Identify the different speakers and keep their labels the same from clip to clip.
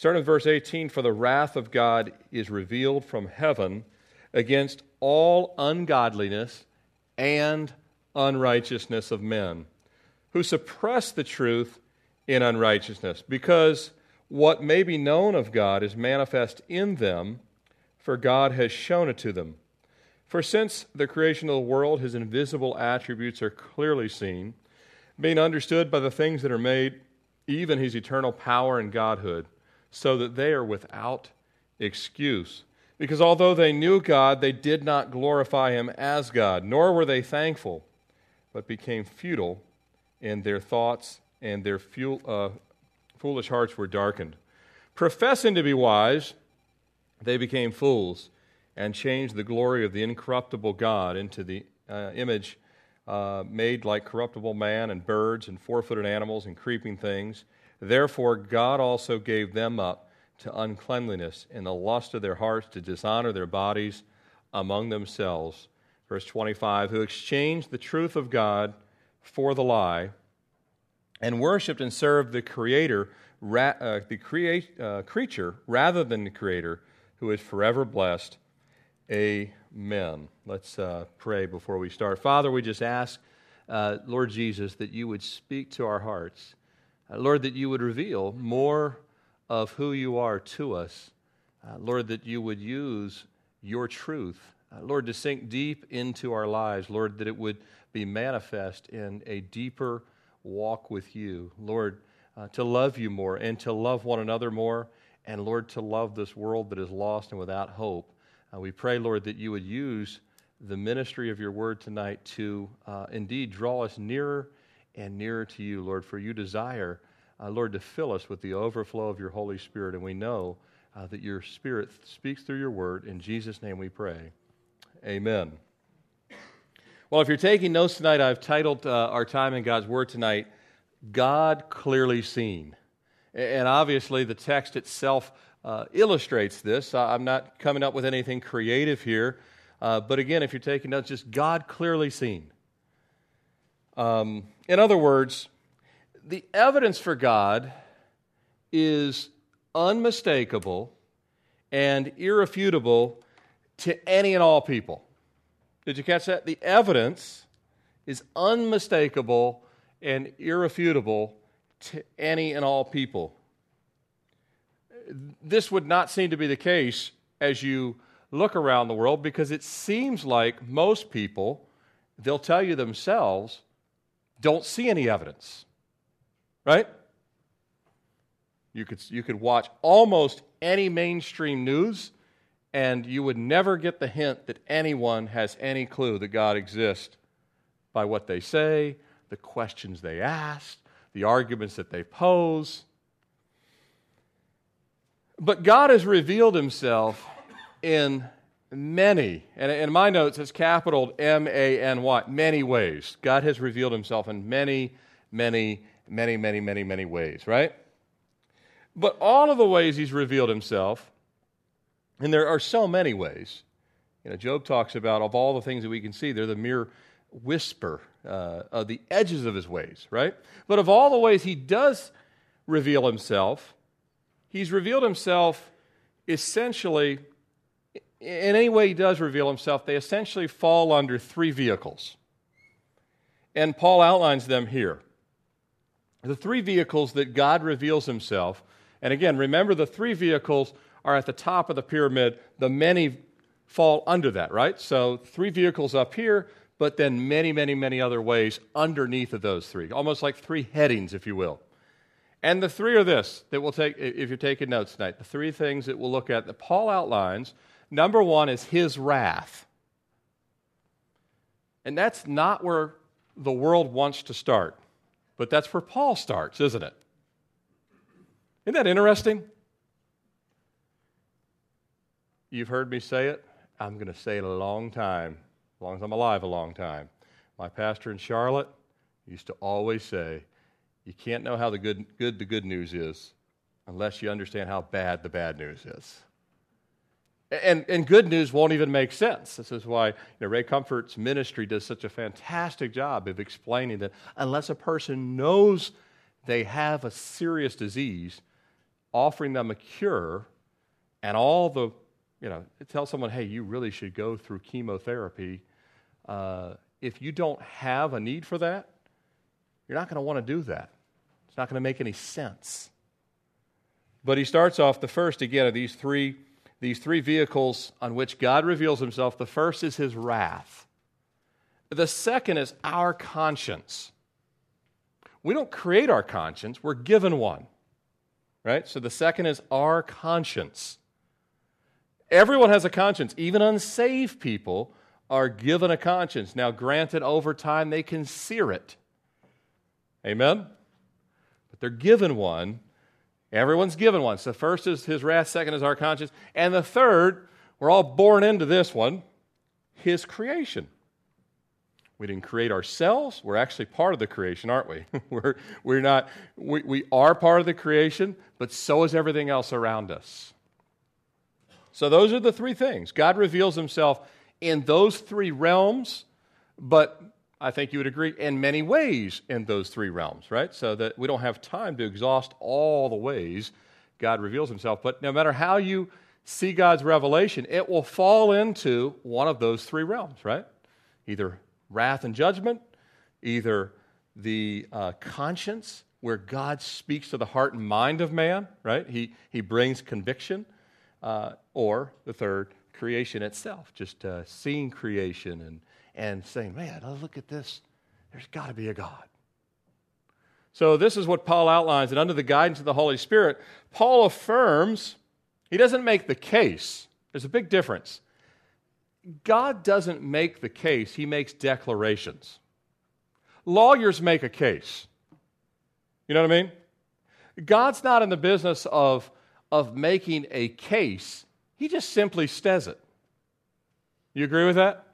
Speaker 1: Starting with verse 18 For the wrath of God is revealed from heaven against all ungodliness and unrighteousness of men, who suppress the truth in unrighteousness, because what may be known of God is manifest in them, for God has shown it to them. For since the creation of the world, his invisible attributes are clearly seen, being understood by the things that are made, even his eternal power and godhood, so that they are without excuse. Because although they knew God, they did not glorify him as God, nor were they thankful, but became futile in their thoughts, and their uh, foolish hearts were darkened. Professing to be wise, they became fools and changed the glory of the incorruptible God into the uh, image uh, made like corruptible man and birds and four footed animals and creeping things. Therefore, God also gave them up to uncleanliness in the lust of their hearts to dishonor their bodies among themselves. Verse 25, who exchanged the truth of God for the lie and worshiped and served the Creator, ra- uh, the crea- uh, creature, rather than the Creator, who is forever blessed. Amen. Let's uh, pray before we start. Father, we just ask, uh, Lord Jesus, that you would speak to our hearts. Uh, Lord, that you would reveal more of who you are to us. Uh, Lord, that you would use your truth, uh, Lord, to sink deep into our lives. Lord, that it would be manifest in a deeper walk with you. Lord, uh, to love you more and to love one another more, and Lord, to love this world that is lost and without hope. Uh, we pray, Lord, that you would use the ministry of your word tonight to uh, indeed draw us nearer and nearer to you, Lord, for you desire uh, Lord, to fill us with the overflow of your Holy Spirit. And we know uh, that your Spirit speaks through your word. In Jesus' name we pray. Amen. Well, if you're taking notes tonight, I've titled uh, our time in God's Word tonight, God Clearly Seen. And obviously, the text itself uh, illustrates this. I'm not coming up with anything creative here. Uh, but again, if you're taking notes, just God clearly seen. Um, in other words, the evidence for God is unmistakable and irrefutable to any and all people. Did you catch that? The evidence is unmistakable and irrefutable to any and all people. This would not seem to be the case as you look around the world because it seems like most people, they'll tell you themselves, don't see any evidence. Right? You could, you could watch almost any mainstream news, and you would never get the hint that anyone has any clue that God exists by what they say, the questions they ask, the arguments that they pose. But God has revealed himself in many, and in my notes it's capital M A N Y, many ways. God has revealed himself in many, many, many, many, many, many ways, right? But all of the ways he's revealed himself, and there are so many ways. You know, Job talks about of all the things that we can see, they're the mere whisper uh, of the edges of his ways, right? But of all the ways he does reveal himself, he's revealed himself essentially, in any way he does reveal himself, they essentially fall under three vehicles. And Paul outlines them here the three vehicles that God reveals himself. And again, remember the three vehicles are at the top of the pyramid. The many fall under that, right? So three vehicles up here, but then many, many, many other ways underneath of those three, almost like three headings, if you will. And the three are this that we'll take, if you're taking notes tonight, the three things that we'll look at that Paul outlines. Number one is his wrath. And that's not where the world wants to start. But that's where Paul starts, isn't it? Isn't that interesting? You've heard me say it. I'm going to say it a long time, as long as I'm alive, a long time. My pastor in Charlotte used to always say, You can't know how the good, good the good news is unless you understand how bad the bad news is. And, and good news won't even make sense. This is why you know, Ray Comfort's ministry does such a fantastic job of explaining that unless a person knows they have a serious disease, offering them a cure and all the, you know, tell someone, hey, you really should go through chemotherapy. Uh, if you don't have a need for that, you're not going to want to do that. It's not going to make any sense. But he starts off the first again of these three, these three vehicles on which God reveals himself. The first is his wrath. The second is our conscience. We don't create our conscience, we're given one. Right? So the second is our conscience. Everyone has a conscience. Even unsaved people are given a conscience. Now, granted, over time they can sear it. Amen? But they're given one Everyone's given one. So, first is his wrath, second is our conscience. And the third, we're all born into this one, his creation. We didn't create ourselves. We're actually part of the creation, aren't we? we're, we're not, we, we are part of the creation, but so is everything else around us. So, those are the three things. God reveals himself in those three realms, but I think you would agree, in many ways in those three realms, right? So that we don't have time to exhaust all the ways God reveals himself. But no matter how you see God's revelation, it will fall into one of those three realms, right? Either wrath and judgment, either the uh, conscience, where God speaks to the heart and mind of man, right? He, he brings conviction, uh, or the third, creation itself, just uh, seeing creation and and saying, man, look at this. There's got to be a God. So, this is what Paul outlines, and under the guidance of the Holy Spirit, Paul affirms, he doesn't make the case. There's a big difference. God doesn't make the case, he makes declarations. Lawyers make a case. You know what I mean? God's not in the business of, of making a case, he just simply says it. You agree with that?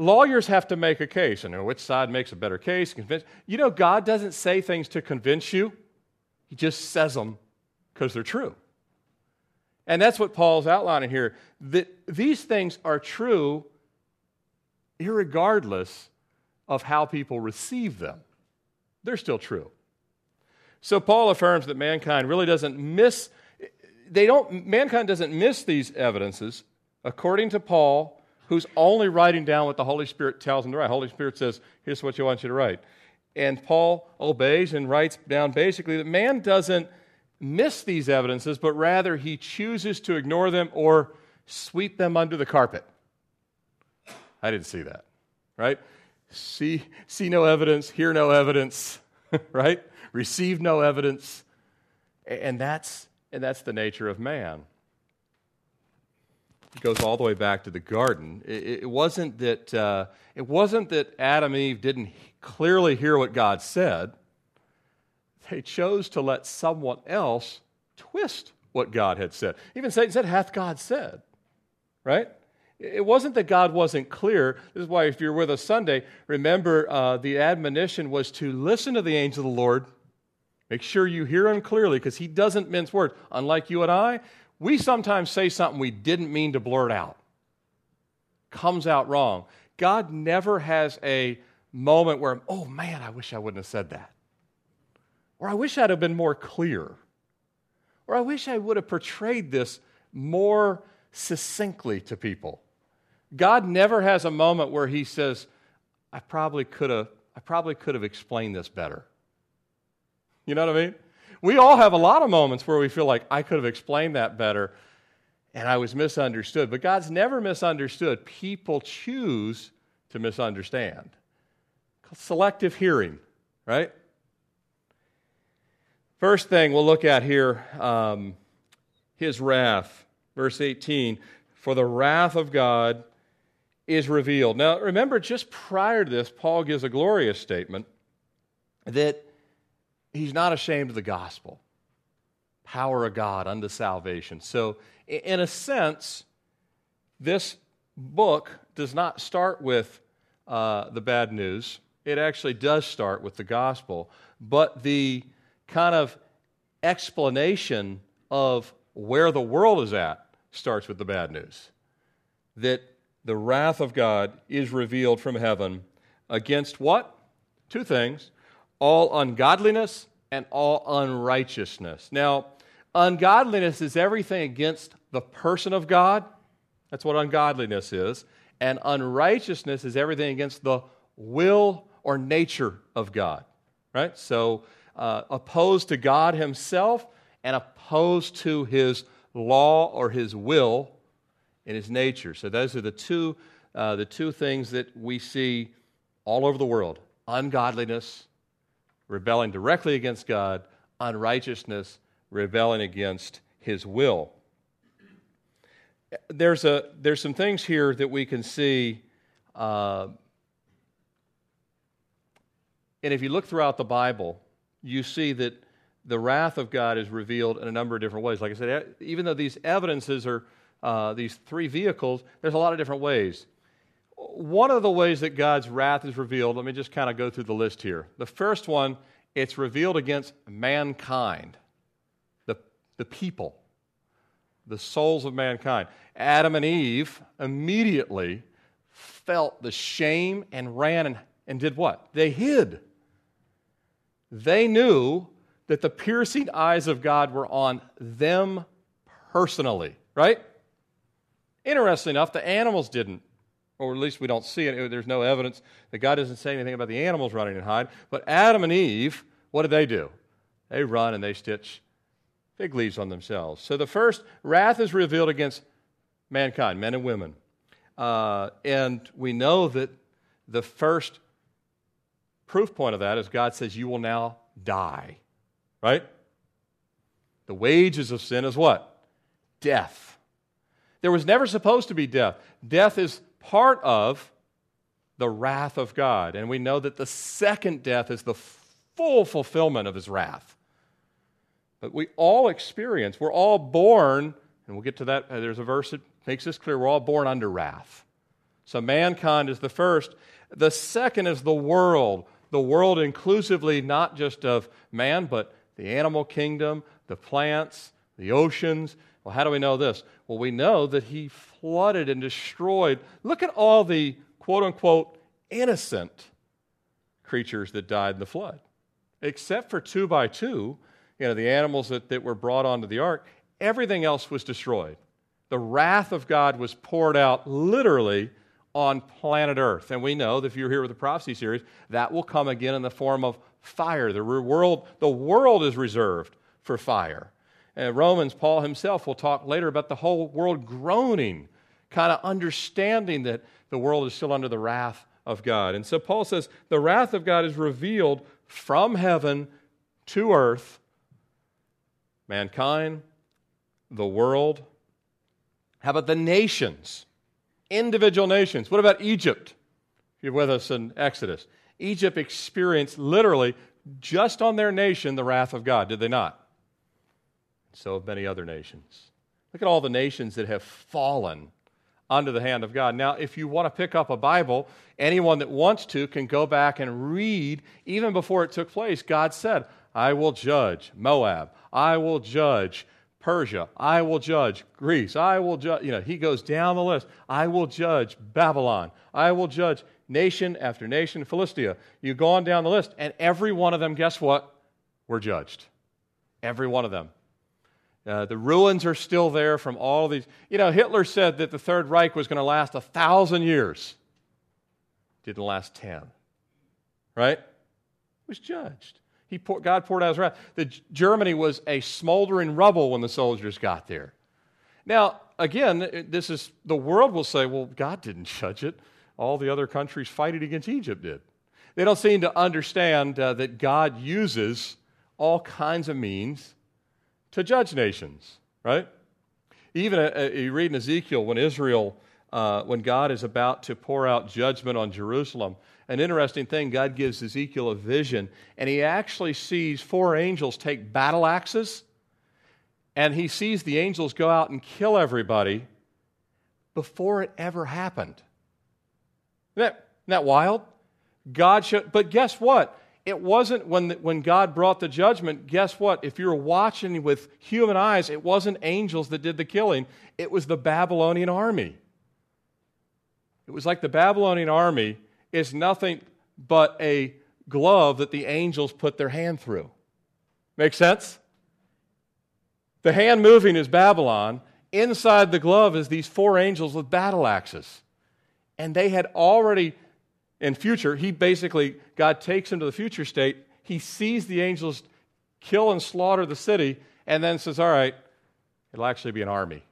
Speaker 1: Lawyers have to make a case. and know which side makes a better case. Convince. You know, God doesn't say things to convince you, He just says them because they're true. And that's what Paul's outlining here. That these things are true regardless of how people receive them. They're still true. So Paul affirms that mankind really doesn't miss they don't mankind doesn't miss these evidences according to Paul who's only writing down what the Holy Spirit tells him to write. Holy Spirit says, here's what you want you to write. And Paul obeys and writes down basically that man doesn't miss these evidences, but rather he chooses to ignore them or sweep them under the carpet. I didn't see that, right? See, see no evidence, hear no evidence, right? Receive no evidence. And that's, and that's the nature of man goes all the way back to the garden. It, it wasn't that uh, it wasn't that Adam and Eve didn't clearly hear what God said. They chose to let someone else twist what God had said. Even Satan said, "Hath God said?" Right? It wasn't that God wasn't clear. This is why, if you're with us Sunday, remember uh, the admonition was to listen to the angel of the Lord. Make sure you hear him clearly because he doesn't mince words. Unlike you and I, we sometimes say something we didn't mean to blurt out. Comes out wrong. God never has a moment where, oh man, I wish I wouldn't have said that. Or I wish I'd have been more clear. Or I wish I would have portrayed this more succinctly to people. God never has a moment where he says, I probably could have, I probably could have explained this better. You know what I mean? We all have a lot of moments where we feel like I could have explained that better and I was misunderstood. But God's never misunderstood. People choose to misunderstand. Selective hearing, right? First thing we'll look at here um, his wrath. Verse 18 For the wrath of God is revealed. Now, remember, just prior to this, Paul gives a glorious statement that he's not ashamed of the gospel. Power of God unto salvation. So, in a sense, this book does not start with uh, the bad news. It actually does start with the gospel. But the kind of explanation of where the world is at starts with the bad news. That the wrath of God is revealed from heaven against what? Two things all ungodliness and all unrighteousness. Now, Ungodliness is everything against the person of God. That's what ungodliness is. And unrighteousness is everything against the will or nature of God. Right? So, uh, opposed to God Himself and opposed to His law or His will in His nature. So, those are the two, uh, the two things that we see all over the world ungodliness, rebelling directly against God, unrighteousness, rebelling against His will. There's, a, there's some things here that we can see. Uh, and if you look throughout the Bible, you see that the wrath of God is revealed in a number of different ways. Like I said, even though these evidences are uh, these three vehicles, there's a lot of different ways. One of the ways that God's wrath is revealed, let me just kind of go through the list here. The first one, it's revealed against mankind, the, the people, the souls of mankind. Adam and Eve immediately felt the shame and ran and, and did what? They hid. They knew that the piercing eyes of God were on them personally, right? Interesting enough, the animals didn't, or at least we don't see it. There's no evidence that God doesn't say anything about the animals running and hide. But Adam and Eve, what did they do? They run and they stitch fig leaves on themselves. So the first wrath is revealed against mankind, men and women. Uh, and we know that the first proof point of that is God says, You will now die. Right? The wages of sin is what? Death. There was never supposed to be death. Death is part of the wrath of God. And we know that the second death is the full fulfillment of his wrath. But we all experience, we're all born, and we'll get to that. Uh, there's a verse that makes this clear. We're all born under wrath. So mankind is the first. The second is the world the world inclusively not just of man, but the animal kingdom, the plants, the oceans. Well, how do we know this? Well, we know that he flooded and destroyed. Look at all the quote unquote innocent creatures that died in the flood. Except for two by two, you know, the animals that, that were brought onto the ark, everything else was destroyed. The wrath of God was poured out literally on planet Earth. And we know that if you're here with the prophecy series, that will come again in the form of fire. The world, the world is reserved for fire. And Romans, Paul himself will talk later about the whole world groaning, kind of understanding that the world is still under the wrath of God. And so Paul says the wrath of God is revealed from heaven to earth, mankind, the world. How about the nations? individual nations. What about Egypt? If You're with us in Exodus. Egypt experienced literally just on their nation the wrath of God, did they not? So have many other nations. Look at all the nations that have fallen under the hand of God. Now, if you want to pick up a Bible, anyone that wants to can go back and read, even before it took place, God said, I will judge Moab, I will judge Persia, I will judge. Greece, I will judge. You know, he goes down the list. I will judge Babylon. I will judge nation after nation. Philistia. You go on down the list, and every one of them, guess what? We're judged. Every one of them. Uh, the ruins are still there from all these. You know, Hitler said that the Third Reich was going to last a thousand years. Didn't last ten. Right? was judged. He pour, God poured out his wrath. The, Germany was a smoldering rubble when the soldiers got there. Now, again, this is the world will say, well, God didn't judge it. All the other countries fighting against Egypt did. They don't seem to understand uh, that God uses all kinds of means to judge nations, right? Even uh, you read in Ezekiel when Israel, uh, when God is about to pour out judgment on Jerusalem, an interesting thing. God gives Ezekiel a vision, and he actually sees four angels take battle axes, and he sees the angels go out and kill everybody before it ever happened. Isn't that, isn't that wild? God showed, but guess what? It wasn't when, when God brought the judgment. Guess what? If you're watching with human eyes, it wasn't angels that did the killing, it was the Babylonian army. It was like the Babylonian army is nothing but a glove that the angels put their hand through. Make sense? The hand moving is Babylon. Inside the glove is these four angels with battle axes. And they had already, in future, he basically, God takes him to the future state. He sees the angels kill and slaughter the city, and then says, All right, it'll actually be an army.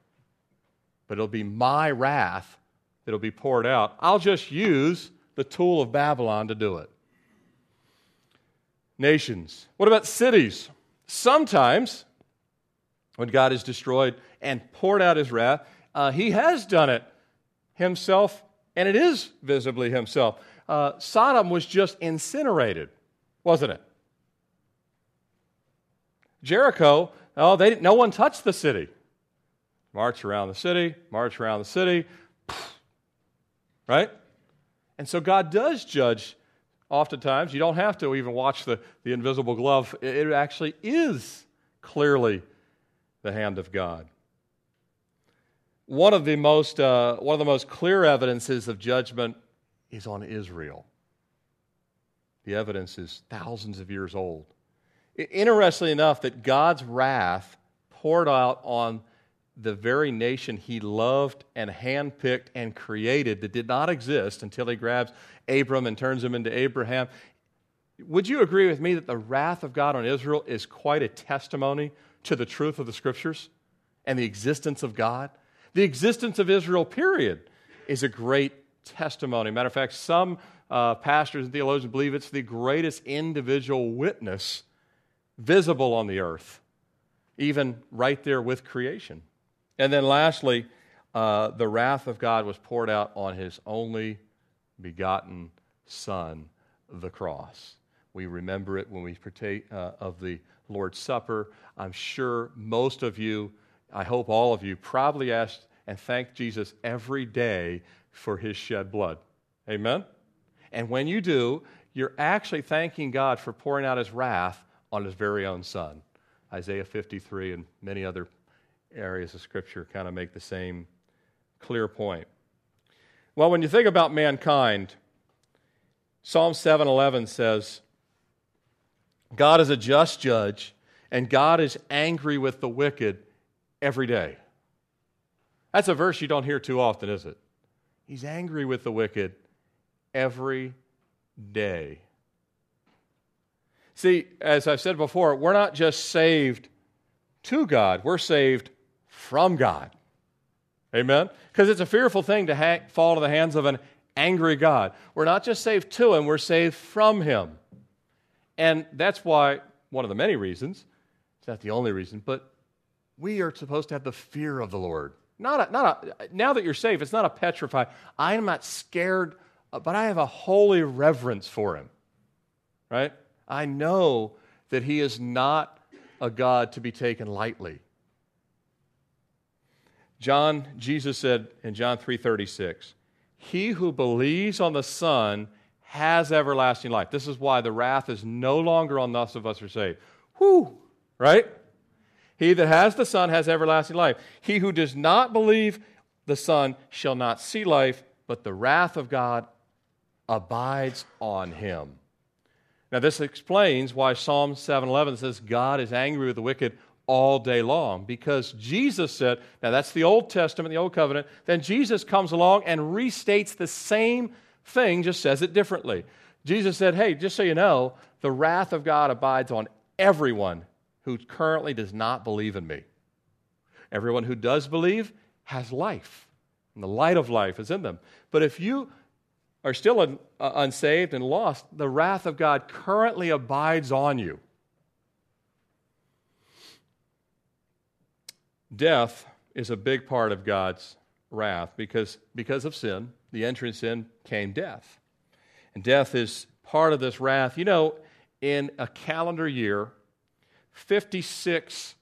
Speaker 1: But it'll be my wrath that'll be poured out. I'll just use the tool of Babylon to do it. Nations. What about cities? Sometimes, when God is destroyed and poured out his wrath, uh, he has done it himself, and it is visibly himself. Uh, Sodom was just incinerated, wasn't it? Jericho, oh, they, no one touched the city. March around the city, march around the city, right? And so God does judge oftentimes. You don't have to even watch the, the invisible glove, it actually is clearly the hand of God. One of the most, uh, one of the most clear evidences of judgment is on Israel. The evidence is thousands of years old. Interestingly enough, that God's wrath poured out on the very nation he loved and handpicked and created that did not exist until he grabs Abram and turns him into Abraham. Would you agree with me that the wrath of God on Israel is quite a testimony to the truth of the scriptures and the existence of God? The existence of Israel, period, is a great testimony. Matter of fact, some uh, pastors and theologians believe it's the greatest individual witness visible on the earth, even right there with creation. And then lastly, uh, the wrath of God was poured out on his only begotten Son, the cross. We remember it when we partake uh, of the Lord's Supper. I'm sure most of you, I hope all of you, probably asked and thanked Jesus every day for his shed blood. Amen? And when you do, you're actually thanking God for pouring out his wrath on his very own Son. Isaiah 53 and many other areas of Scripture kind of make the same clear point. Well, when you think about mankind, Psalm 7:11 says, God is a just judge, and God is angry with the wicked every day. That's a verse you don't hear too often, is it? He's angry with the wicked every day. See, as I've said before, we're not just saved to God, we're saved from God. Amen? Because it's a fearful thing to ha- fall to the hands of an angry God. We're not just saved to Him, we're saved from Him. And that's why, one of the many reasons, it's not the only reason, but we are supposed to have the fear of the Lord. Not a, not a, now that you're saved, it's not a petrified, I am not scared, but I have a holy reverence for Him. Right? I know that He is not a God to be taken lightly. John, Jesus said in John 3:36, "He who believes on the Son has everlasting life." This is why the wrath is no longer on us of us are saved. Whew, right? He that has the Son has everlasting life. He who does not believe the Son shall not see life, but the wrath of God abides on him. Now this explains why Psalm 7:11 says God is angry with the wicked all day long because Jesus said, now that's the Old Testament, the Old Covenant, then Jesus comes along and restates the same thing, just says it differently. Jesus said, hey, just so you know, the wrath of God abides on everyone who currently does not believe in me. Everyone who does believe has life, and the light of life is in them. But if you are still un- uh, unsaved and lost, the wrath of God currently abides on you. Death is a big part of God's wrath because, because of sin, the entrance in came death. And death is part of this wrath. You know, in a calendar year, 56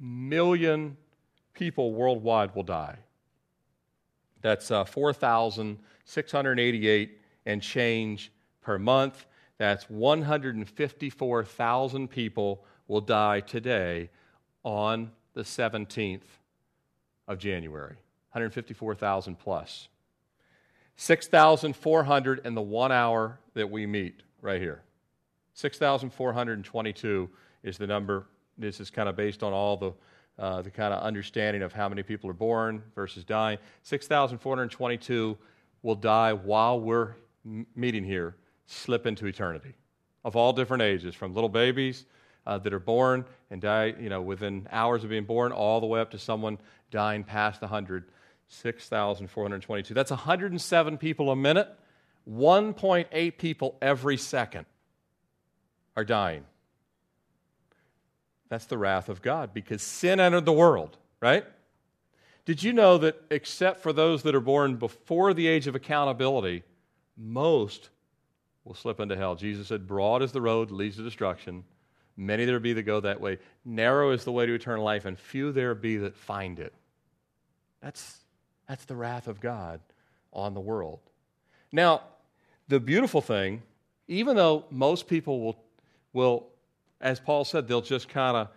Speaker 1: million people worldwide will die. That's uh, 4,688 and change per month. That's 154,000 people will die today on the 17th of January. 154,000 plus. 6,400 in the one hour that we meet right here. 6,422 is the number. This is kind of based on all the uh, the kind of understanding of how many people are born versus dying. 6,422 will die while we're meeting here, slip into eternity of all different ages, from little babies uh, that are born and die, you know, within hours of being born, all the way up to someone dying past 100. 6,422. That's 107 people a minute. 1.8 people every second are dying. That's the wrath of God because sin entered the world, right? Did you know that except for those that are born before the age of accountability, most will slip into hell? Jesus said, Broad is the road leads to destruction. Many there be that go that way. Narrow is the way to eternal life, and few there be that find it. That's, that's the wrath of God on the world. Now, the beautiful thing, even though most people will, will as Paul said, they'll just kind of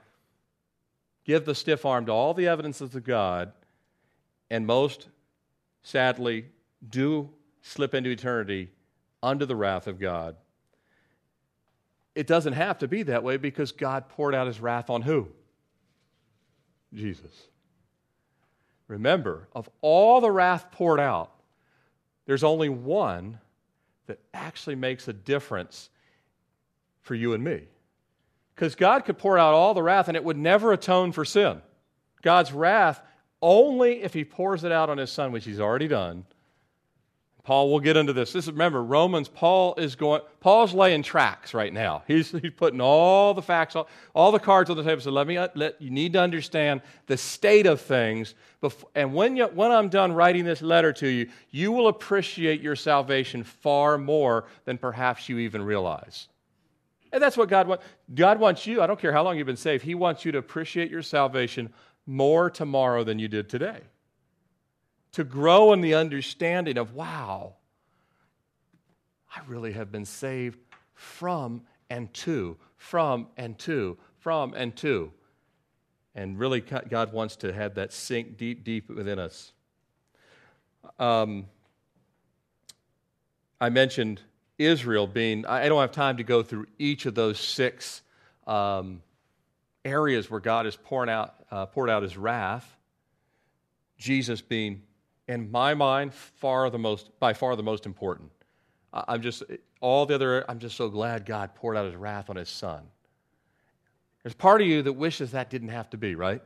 Speaker 1: give the stiff arm to all the evidences of God, and most, sadly, do slip into eternity under the wrath of God. It doesn't have to be that way because God poured out his wrath on who? Jesus. Remember, of all the wrath poured out, there's only one that actually makes a difference for you and me. Because God could pour out all the wrath and it would never atone for sin. God's wrath, only if He pours it out on His Son, which He's already done. Paul will get into this. This is, remember, Romans, Paul is going, Paul's laying tracks right now. He's, he's putting all the facts, all, all the cards on the table. So let me, uh, let, you need to understand the state of things. Before, and when, you, when I'm done writing this letter to you, you will appreciate your salvation far more than perhaps you even realize. And that's what God wants. God wants you, I don't care how long you've been saved, He wants you to appreciate your salvation more tomorrow than you did today. To grow in the understanding of, wow, I really have been saved from and to, from and to, from and to. And really, God wants to have that sink deep, deep within us. Um, I mentioned Israel being, I don't have time to go through each of those six um, areas where God has poured out, uh, poured out his wrath. Jesus being, in my mind, far the most, by far the most important. I'm just, all the other, I'm just so glad God poured out his wrath on his son. There's part of you that wishes that didn't have to be, right?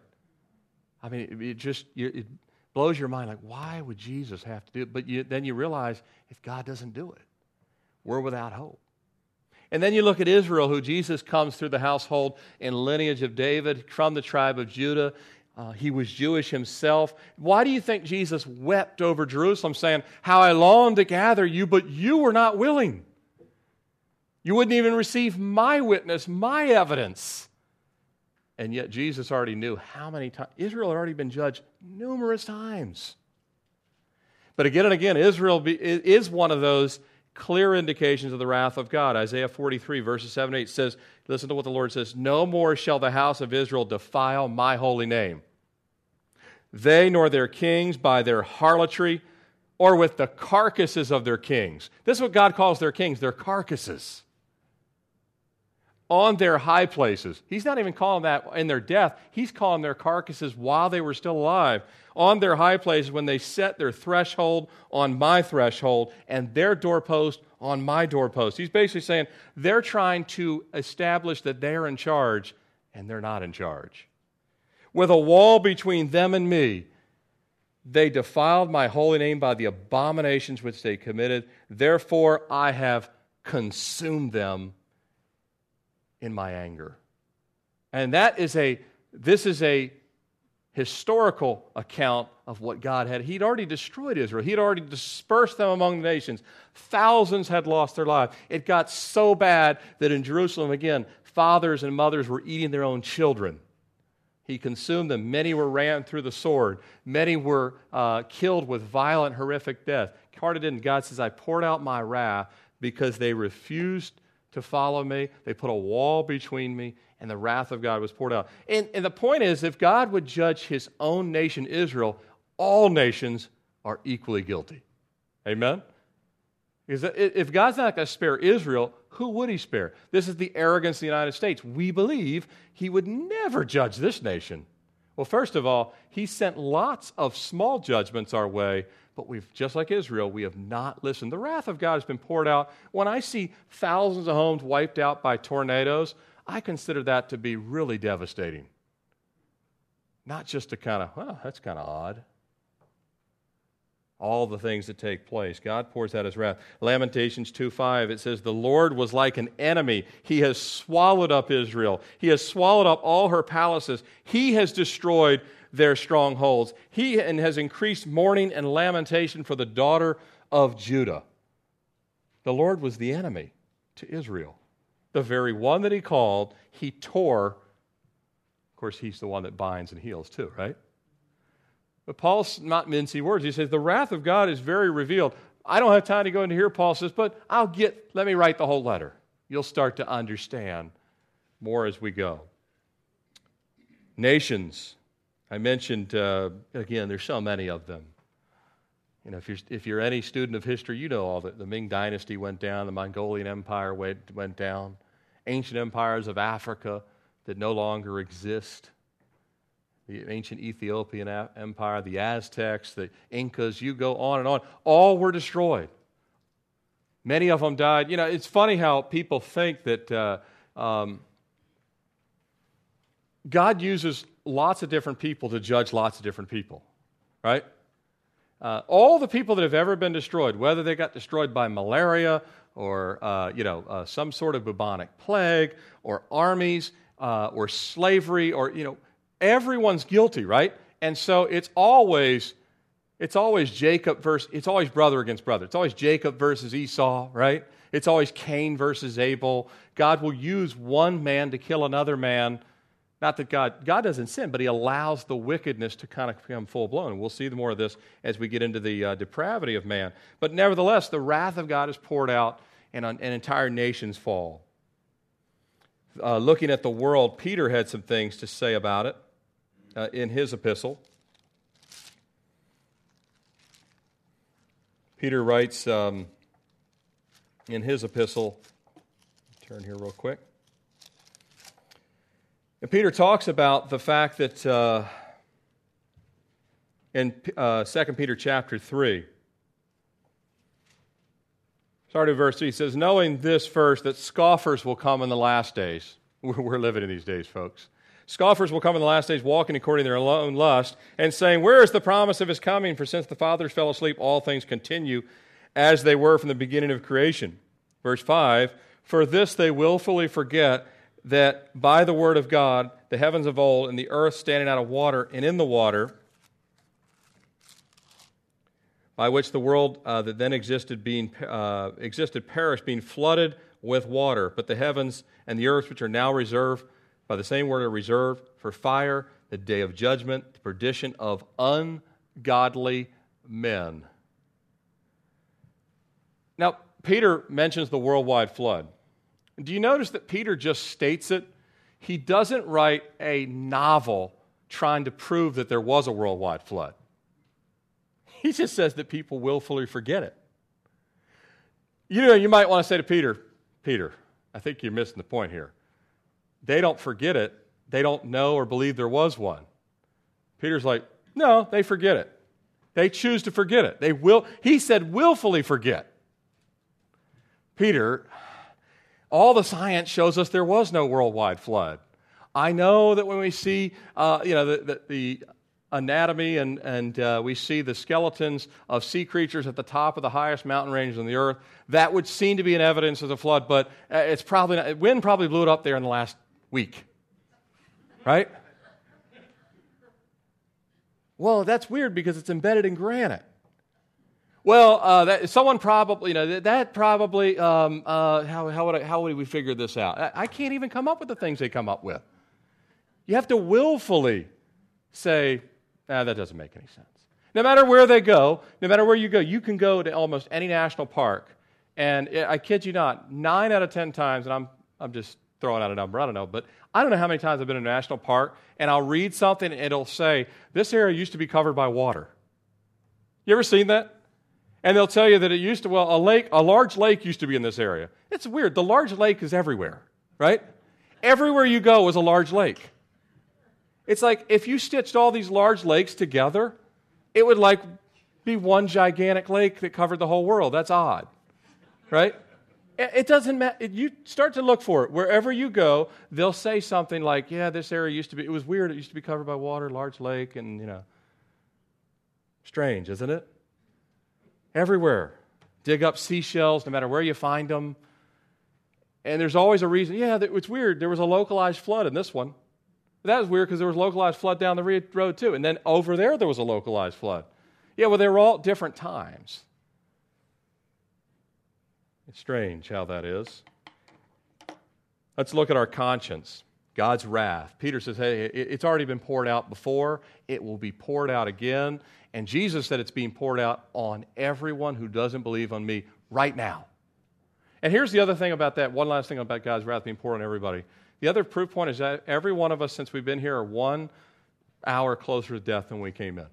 Speaker 1: I mean, it, just, it blows your mind like, why would Jesus have to do it? But you, then you realize if God doesn't do it, we're without hope. And then you look at Israel, who Jesus comes through the household and lineage of David from the tribe of Judah. Uh, he was Jewish himself. Why do you think Jesus wept over Jerusalem, saying, How I long to gather you, but you were not willing? You wouldn't even receive my witness, my evidence. And yet Jesus already knew how many times. Israel had already been judged numerous times. But again and again, Israel is one of those clear indications of the wrath of God. Isaiah 43, verses 7 8 says, Listen to what the Lord says No more shall the house of Israel defile my holy name. They nor their kings by their harlotry or with the carcasses of their kings. This is what God calls their kings, their carcasses on their high places. He's not even calling that in their death, he's calling their carcasses while they were still alive. On their high places when they set their threshold on my threshold and their doorpost on my doorpost. He's basically saying they're trying to establish that they're in charge and they're not in charge. With a wall between them and me, they defiled my holy name by the abominations which they committed. Therefore, I have consumed them in my anger. And that is a, this is a historical account of what God had. He'd already destroyed Israel, He'd already dispersed them among the nations. Thousands had lost their lives. It got so bad that in Jerusalem, again, fathers and mothers were eating their own children. He consumed them. Many were ran through the sword. Many were uh, killed with violent, horrific death. Carter didn't. God says, I poured out my wrath because they refused to follow me. They put a wall between me, and the wrath of God was poured out. And, and the point is, if God would judge his own nation, Israel, all nations are equally guilty. Amen? Because if God's not going to spare Israel, who would he spare? This is the arrogance of the United States. We believe he would never judge this nation. Well, first of all, he sent lots of small judgments our way, but we've, just like Israel, we have not listened. The wrath of God has been poured out. When I see thousands of homes wiped out by tornadoes, I consider that to be really devastating. Not just a kind of, well, that's kind of odd all the things that take place. God pours out his wrath. Lamentations 2:5 it says the Lord was like an enemy. He has swallowed up Israel. He has swallowed up all her palaces. He has destroyed their strongholds. He has increased mourning and lamentation for the daughter of Judah. The Lord was the enemy to Israel. The very one that he called, he tore. Of course, he's the one that binds and heals too, right? But Paul's not mincing words. He says, The wrath of God is very revealed. I don't have time to go into here, Paul says, but I'll get, let me write the whole letter. You'll start to understand more as we go. Nations. I mentioned, uh, again, there's so many of them. You know, if you're, if you're any student of history, you know all that. The Ming Dynasty went down, the Mongolian Empire went, went down, ancient empires of Africa that no longer exist the ancient Ethiopian Empire, the Aztecs, the Incas, you go on and on, all were destroyed. Many of them died. You know, it's funny how people think that uh, um, God uses lots of different people to judge lots of different people, right? Uh, all the people that have ever been destroyed, whether they got destroyed by malaria or uh, you know uh, some sort of bubonic plague or armies uh, or slavery or you know everyone's guilty, right? And so it's always it's always Jacob versus it's always brother against brother. It's always Jacob versus Esau, right? It's always Cain versus Abel. God will use one man to kill another man. Not that God God doesn't sin, but He allows the wickedness to kind of become full blown. We'll see more of this as we get into the uh, depravity of man. But nevertheless, the wrath of God is poured out, and, and entire nations fall. Uh, looking at the world, Peter had some things to say about it uh, in his epistle. Peter writes um, in his epistle, turn here real quick. And Peter talks about the fact that uh, in uh, 2 Peter chapter 3, starting verse 3, he says, Knowing this first, that scoffers will come in the last days. We're living in these days, folks. Scoffers will come in the last days, walking according to their own lust, and saying, Where is the promise of his coming? For since the fathers fell asleep, all things continue as they were from the beginning of creation. Verse 5 For this they willfully forget that by the word of God, the heavens of old, and the earth standing out of water and in the water, by which the world uh, that then existed being uh, existed perished, being flooded with water. But the heavens and the earth, which are now reserved by the same word are reserved for fire, the day of judgment, the perdition of ungodly men. Now, Peter mentions the worldwide flood. Do you notice that Peter just states it? He doesn't write a novel trying to prove that there was a worldwide flood. He just says that people willfully forget it. You know, you might want to say to Peter, Peter, I think you're missing the point here. They don't forget it. They don't know or believe there was one. Peter's like, no, they forget it. They choose to forget it. They will, he said, willfully forget. Peter, all the science shows us there was no worldwide flood. I know that when we see, uh, you know, the, the, the anatomy and, and uh, we see the skeletons of sea creatures at the top of the highest mountain ranges on the earth, that would seem to be an evidence of the flood, but uh, it's probably not, wind probably blew it up there in the last week. Right? Well, that's weird because it's embedded in granite. Well, uh, that, someone probably, you know, that, that probably, um, uh, how, how, would I, how would we figure this out? I, I can't even come up with the things they come up with. You have to willfully say, ah, that doesn't make any sense. No matter where they go, no matter where you go, you can go to almost any national park. And I kid you not, nine out of 10 times, and I'm, I'm just throwing out a number, I don't know, but I don't know how many times I've been in a national park and I'll read something and it'll say, This area used to be covered by water. You ever seen that? And they'll tell you that it used to, well, a lake, a large lake used to be in this area. It's weird. The large lake is everywhere, right? Everywhere you go is a large lake. It's like if you stitched all these large lakes together, it would like be one gigantic lake that covered the whole world. That's odd, right? It doesn't matter. You start to look for it. Wherever you go, they'll say something like, yeah, this area used to be, it was weird. It used to be covered by water, large lake, and, you know. Strange, isn't it? Everywhere. Dig up seashells, no matter where you find them. And there's always a reason. Yeah, it's weird. There was a localized flood in this one. That was weird because there was localized flood down the road, too. And then over there, there was a localized flood. Yeah, well, they were all different times. It's strange how that is. Let's look at our conscience, God's wrath. Peter says, hey, it's already been poured out before, it will be poured out again. And Jesus said it's being poured out on everyone who doesn't believe on me right now. And here's the other thing about that one last thing about God's wrath being poured on everybody. The other proof point is that every one of us, since we've been here, are one hour closer to death than we came in.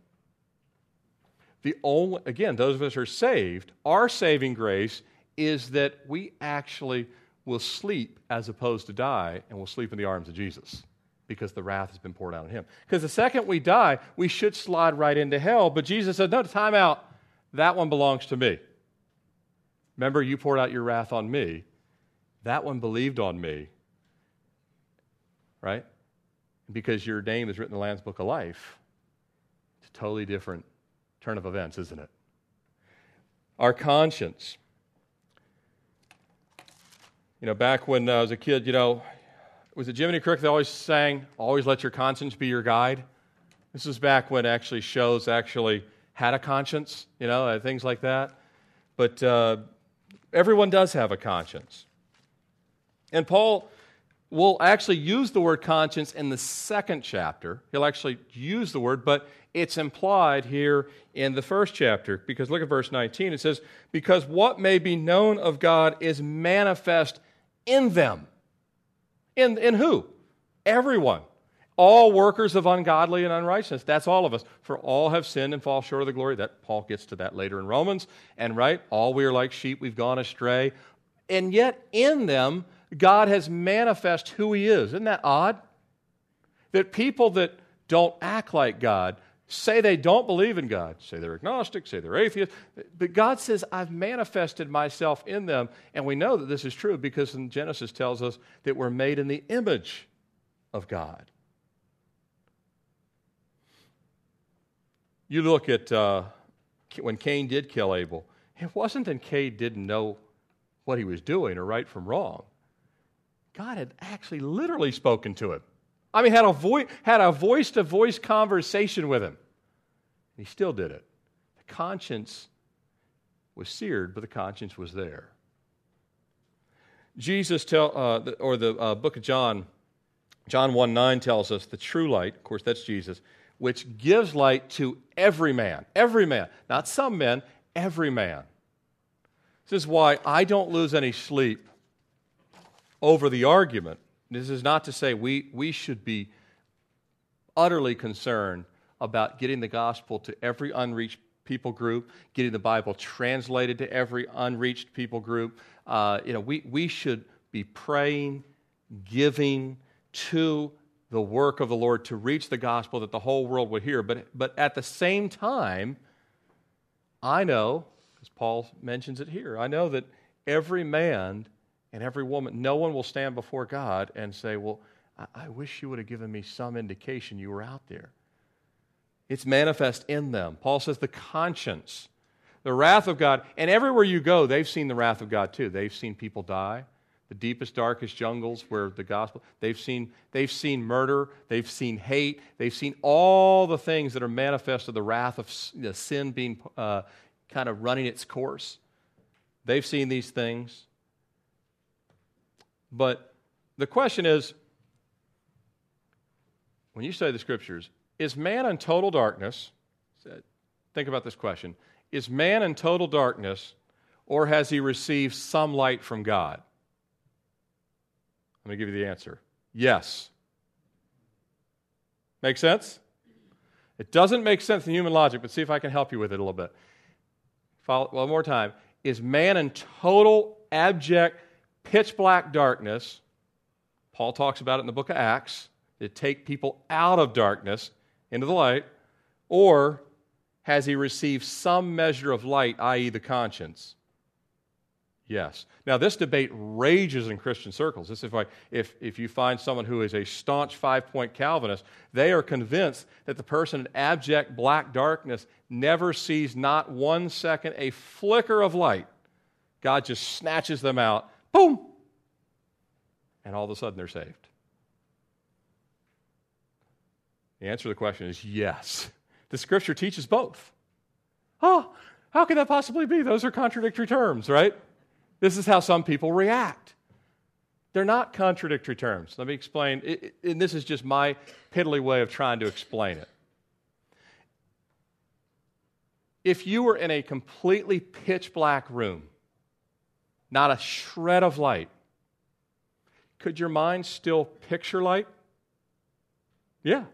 Speaker 1: The only, again, those of us who are saved, our saving grace is that we actually will sleep as opposed to die, and will sleep in the arms of Jesus because the wrath has been poured out on him. Because the second we die, we should slide right into hell. But Jesus said, No, time out. That one belongs to me. Remember, you poured out your wrath on me. That one believed on me. Right? Because your name is written in the Lamb's Book of Life. It's a totally different turn of events, isn't it? Our conscience. You know, back when uh, I was a kid, you know, was it Jiminy Cricket that always sang, always let your conscience be your guide? This was back when actually shows actually had a conscience, you know, uh, things like that. But uh, everyone does have a conscience. And Paul will actually use the word conscience in the second chapter. He'll actually use the word, but it's implied here in the first chapter. Because look at verse 19. It says, Because what may be known of God is manifest in them. In, in who? Everyone. All workers of ungodly and unrighteousness. That's all of us. For all have sinned and fall short of the glory. That Paul gets to that later in Romans. And right, all we are like sheep, we've gone astray. And yet in them, God has manifest who he is. Isn't that odd? That people that don't act like God, say they don't believe in God, say they're agnostic, say they're atheist, but God says, I've manifested myself in them. And we know that this is true because in Genesis tells us that we're made in the image of God. You look at uh, when Cain did kill Abel, it wasn't that Cain didn't know what he was doing or right from wrong. God had actually literally spoken to him. I mean, had a, vo- had a voice to voice conversation with him. He still did it. The conscience was seared, but the conscience was there. Jesus tell, uh, or the uh, book of John, John 1 9 tells us the true light, of course, that's Jesus, which gives light to every man. Every man. Not some men, every man. This is why I don't lose any sleep over the argument this is not to say we, we should be utterly concerned about getting the gospel to every unreached people group, getting the Bible translated to every unreached people group. Uh, you know, we, we should be praying, giving to the work of the Lord to reach the gospel that the whole world would hear. But, but at the same time, I know, as Paul mentions it here, I know that every man and every woman, no one will stand before God and say, Well, I, wish you would have given me some indication you were out there. It's manifest in them. Paul says the conscience, the wrath of God, and everywhere you go, they've seen the wrath of God too. They've seen people die, the deepest, darkest jungles where the gospel, they've seen, they've seen murder, they've seen hate, they've seen all the things that are manifest of the wrath of sin being uh, kind of running its course. They've seen these things. But the question is when you study the scriptures, is man in total darkness? Think about this question. Is man in total darkness, or has he received some light from God? Let me give you the answer yes. Make sense? It doesn't make sense in human logic, but see if I can help you with it a little bit. Follow, one more time. Is man in total abject pitch black darkness. Paul talks about it in the book of Acts. to take people out of darkness into the light, or has he received some measure of light, i.e., the conscience? Yes. Now, this debate rages in Christian circles. This is why, if, if you find someone who is a staunch five point Calvinist, they are convinced that the person in abject black darkness never sees not one second a flicker of light. God just snatches them out, boom, and all of a sudden they're saved. The answer to the question is yes. The scripture teaches both. Oh, how can that possibly be? Those are contradictory terms, right? This is how some people react. They're not contradictory terms. Let me explain, and this is just my piddly way of trying to explain it. If you were in a completely pitch black room, not a shred of light, could your mind still picture light? Yeah.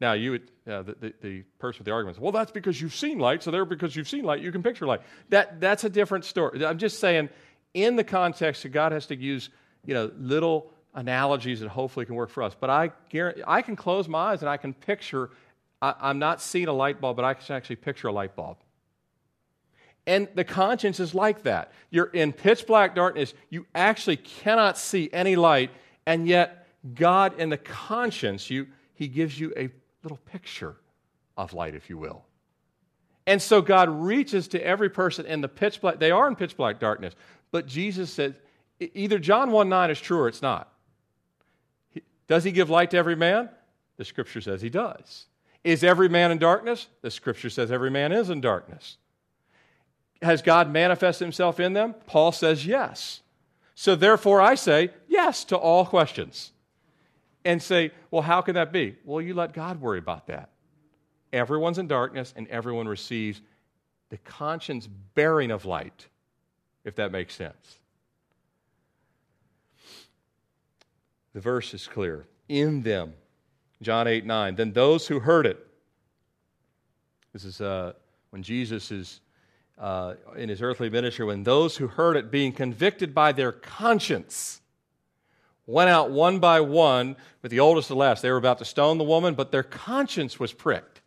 Speaker 1: Now, you would, uh, the, the, the, person with the argument says, well, that's because you've seen light, so there, because you've seen light, you can picture light. That, that's a different story. I'm just saying, in the context that God has to use, you know, little analogies that hopefully can work for us. But I, guarantee, I can close my eyes and I can picture, I, I'm not seeing a light bulb, but I can actually picture a light bulb. And the conscience is like that. You're in pitch black darkness, you actually cannot see any light, and yet God in the conscience, you, He gives you a little picture of light, if you will. And so God reaches to every person in the pitch black, they are in pitch black darkness. But Jesus said, either John 1 9 is true or it's not. Does he give light to every man? The scripture says he does. Is every man in darkness? The scripture says every man is in darkness. Has God manifested himself in them? Paul says yes. So therefore, I say yes to all questions and say, well, how can that be? Well, you let God worry about that. Everyone's in darkness and everyone receives the conscience bearing of light, if that makes sense. The verse is clear. In them, John 8 9, then those who heard it, this is uh, when Jesus is uh, in his earthly ministry, when those who heard it being convicted by their conscience, went out one by one with the oldest to the last. They were about to stone the woman, but their conscience was pricked.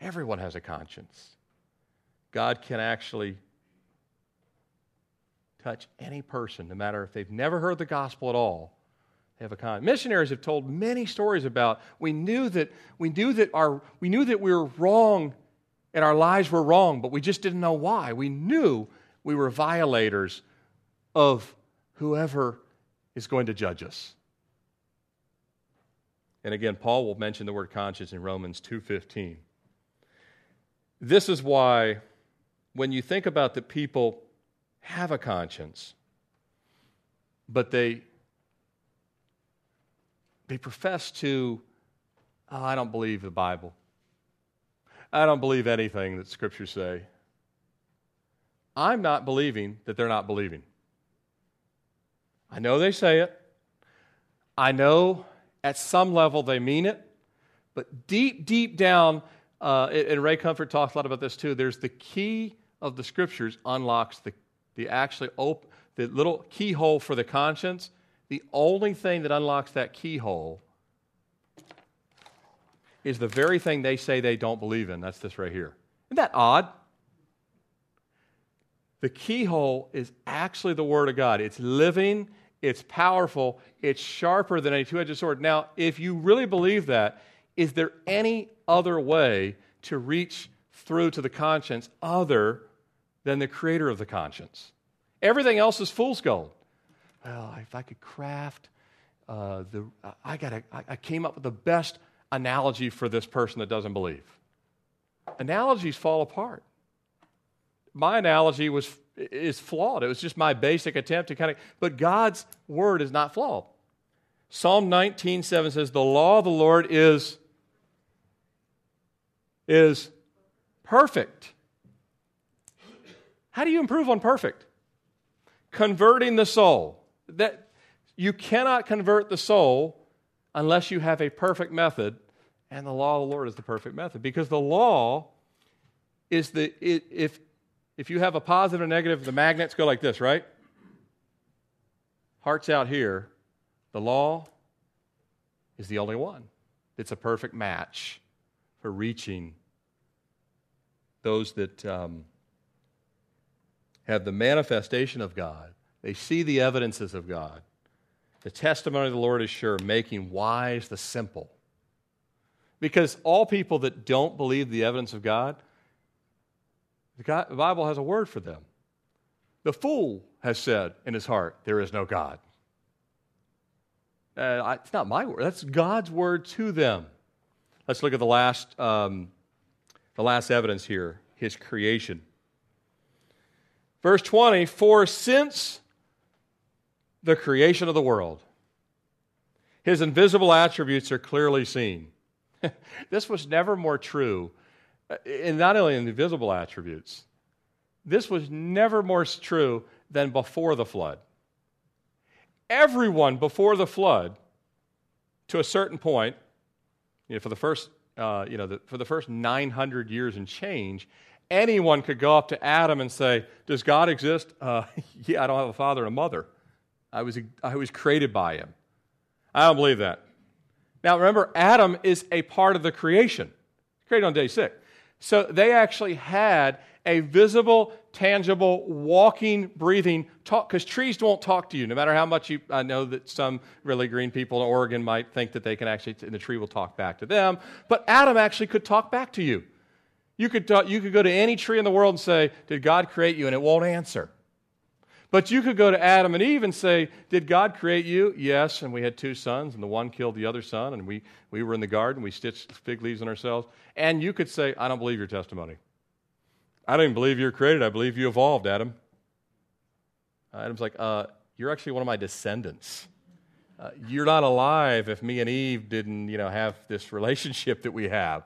Speaker 1: Everyone has a conscience. God can actually touch any person, no matter if they've never heard the gospel at all. They have a conscience. Missionaries have told many stories about we knew that we knew that our we knew that we were wrong and our lives were wrong, but we just didn't know why. We knew we were violators of whoever is going to judge us. And again, Paul will mention the word conscience in Romans 2:15. This is why when you think about that people have a conscience, but they they profess to, oh, I don't believe the Bible. I don't believe anything that scriptures say. I'm not believing that they're not believing. I know they say it. I know at some level they mean it. But deep, deep down, uh, and Ray Comfort talks a lot about this too, there's the key of the scriptures unlocks the, the actually op- the little keyhole for the conscience. The only thing that unlocks that keyhole is the very thing they say they don't believe in. That's this right here. Isn't that odd? The keyhole is actually the Word of God. It's living, it's powerful, it's sharper than a two edged sword. Now, if you really believe that, is there any other way to reach through to the conscience other than the creator of the conscience? Everything else is fool's gold. Well, if I could craft uh, the, I, gotta I came up with the best analogy for this person that doesn't believe. Analogies fall apart my analogy was is flawed. It was just my basic attempt to kind of, but God's word is not flawed. Psalm 19, 7 says, The law of the Lord is, is perfect. How do you improve on perfect? Converting the soul. That you cannot convert the soul unless you have a perfect method, and the law of the Lord is the perfect method. Because the law is the if if you have a positive and negative, the magnets go like this, right? Heart's out here. The law is the only one. It's a perfect match for reaching those that um, have the manifestation of God. They see the evidences of God. The testimony of the Lord is sure, making wise the simple. Because all people that don't believe the evidence of God, the, Bible has a word for them. The fool has said in his heart, There is no God. Uh, it's not my word, that's God's word to them. Let's look at the last, um, the last evidence here his creation. Verse 20 For since the creation of the world, his invisible attributes are clearly seen. this was never more true, and not only in the visible attributes, this was never more true than before the flood. Everyone before the flood, to a certain point, you know, for the first, uh, you know, the, for the first 900 years and change, anyone could go up to Adam and say, "Does God exist?" Uh, yeah, I don't have a father and a mother. I was, I was created by Him. I don't believe that. Now, remember, Adam is a part of the creation, created on day six. So they actually had a visible, tangible, walking, breathing talk, because trees won't talk to you, no matter how much you. I know that some really green people in Oregon might think that they can actually, and the tree will talk back to them, but Adam actually could talk back to you. You could, talk, you could go to any tree in the world and say, Did God create you? And it won't answer. But you could go to Adam and Eve and say, Did God create you? Yes. And we had two sons, and the one killed the other son, and we, we were in the garden. We stitched fig leaves on ourselves. And you could say, I don't believe your testimony. I don't even believe you're created. I believe you evolved, Adam. Adam's like, uh, You're actually one of my descendants. Uh, you're not alive if me and Eve didn't, you know, have this relationship that we have.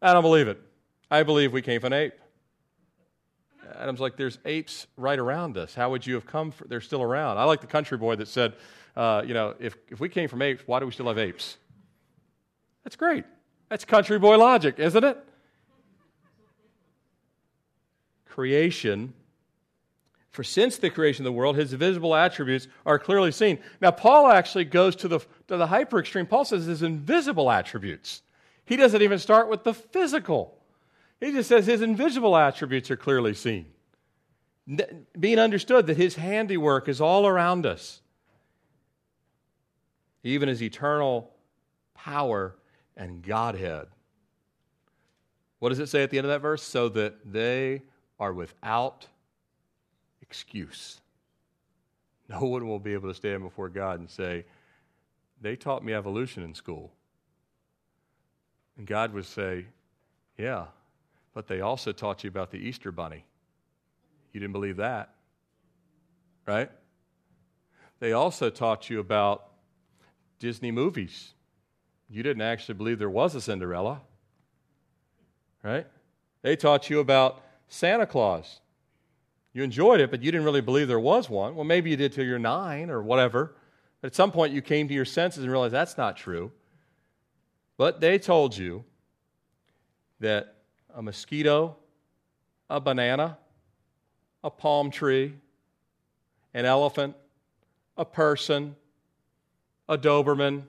Speaker 1: I don't believe it. I believe we came from an ape. Adam's like, there's apes right around us. How would you have come? For, they're still around. I like the country boy that said, uh, you know, if, if we came from apes, why do we still have apes? That's great. That's country boy logic, isn't it? Creation, for since the creation of the world, his visible attributes are clearly seen. Now, Paul actually goes to the, to the hyper extreme. Paul says his invisible attributes. He doesn't even start with the physical. He just says his invisible attributes are clearly seen. Being understood that his handiwork is all around us, even his eternal power and Godhead. What does it say at the end of that verse? So that they are without excuse. No one will be able to stand before God and say, They taught me evolution in school. And God would say, Yeah, but they also taught you about the Easter bunny. You didn't believe that, right? They also taught you about Disney movies. You didn't actually believe there was a Cinderella, right? They taught you about Santa Claus. You enjoyed it, but you didn't really believe there was one. Well, maybe you did till you're nine or whatever. But at some point, you came to your senses and realized that's not true. But they told you that a mosquito, a banana, a palm tree, an elephant, a person, a Doberman,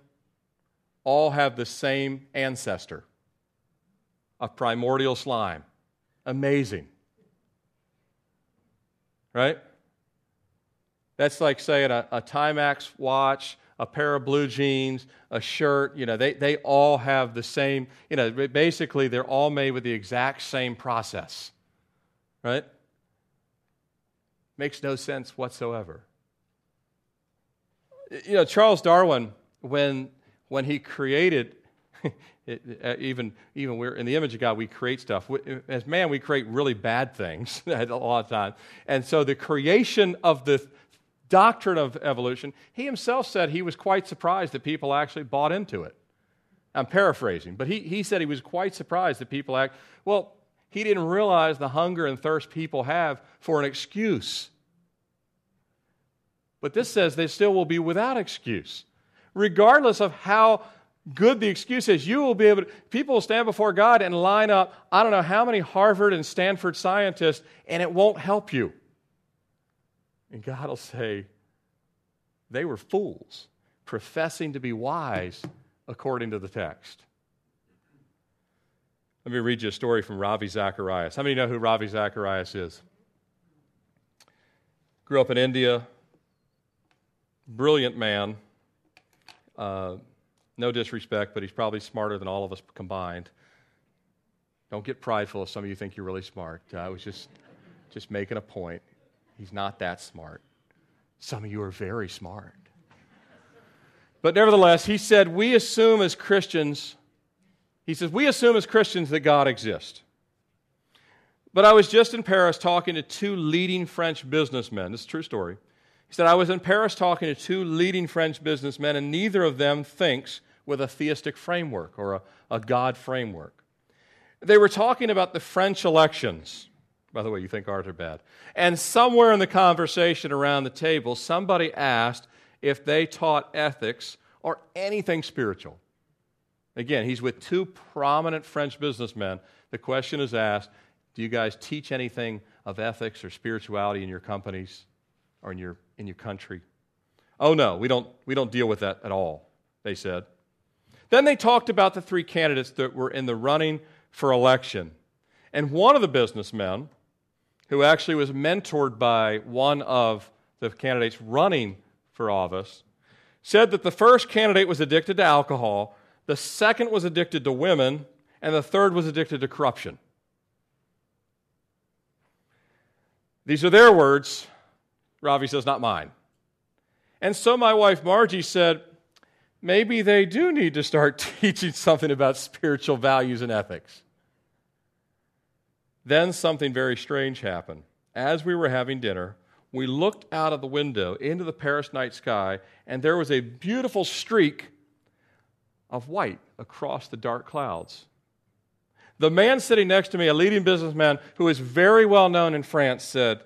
Speaker 1: all have the same ancestor of primordial slime. Amazing. Right? That's like saying a, a Timex watch a pair of blue jeans, a shirt, you know, they, they all have the same, you know, basically they're all made with the exact same process, right? Makes no sense whatsoever. You know, Charles Darwin, when, when he created, it, uh, even, even we're in the image of God, we create stuff. As man, we create really bad things a lot of times. And so the creation of the doctrine of evolution, he himself said he was quite surprised that people actually bought into it. I'm paraphrasing, but he, he said he was quite surprised that people act. Well, he didn't realize the hunger and thirst people have for an excuse. But this says they still will be without excuse. Regardless of how good the excuse is, you will be able to, people will stand before God and line up, I don't know how many Harvard and Stanford scientists, and it won't help you. And God will say, they were fools, professing to be wise, according to the text. Let me read you a story from Ravi Zacharias. How many know who Ravi Zacharias is? Grew up in India, brilliant man. Uh, no disrespect, but he's probably smarter than all of us combined. Don't get prideful if some of you think you're really smart. I was just, just making a point. He's not that smart. Some of you are very smart. But nevertheless, he said, We assume as Christians, he says, we assume as Christians that God exists. But I was just in Paris talking to two leading French businessmen. This is a true story. He said, I was in Paris talking to two leading French businessmen, and neither of them thinks with a theistic framework or a, a God framework. They were talking about the French elections. By the way, you think ours are bad. And somewhere in the conversation around the table, somebody asked if they taught ethics or anything spiritual. Again, he's with two prominent French businessmen. The question is asked Do you guys teach anything of ethics or spirituality in your companies or in your, in your country? Oh, no, we don't, we don't deal with that at all, they said. Then they talked about the three candidates that were in the running for election. And one of the businessmen, who actually was mentored by one of the candidates running for office, said that the first candidate was addicted to alcohol, the second was addicted to women, and the third was addicted to corruption. These are their words. Ravi says, not mine. And so my wife Margie said, maybe they do need to start teaching something about spiritual values and ethics. Then something very strange happened. As we were having dinner, we looked out of the window into the Paris night sky, and there was a beautiful streak of white across the dark clouds. The man sitting next to me, a leading businessman who is very well known in France, said,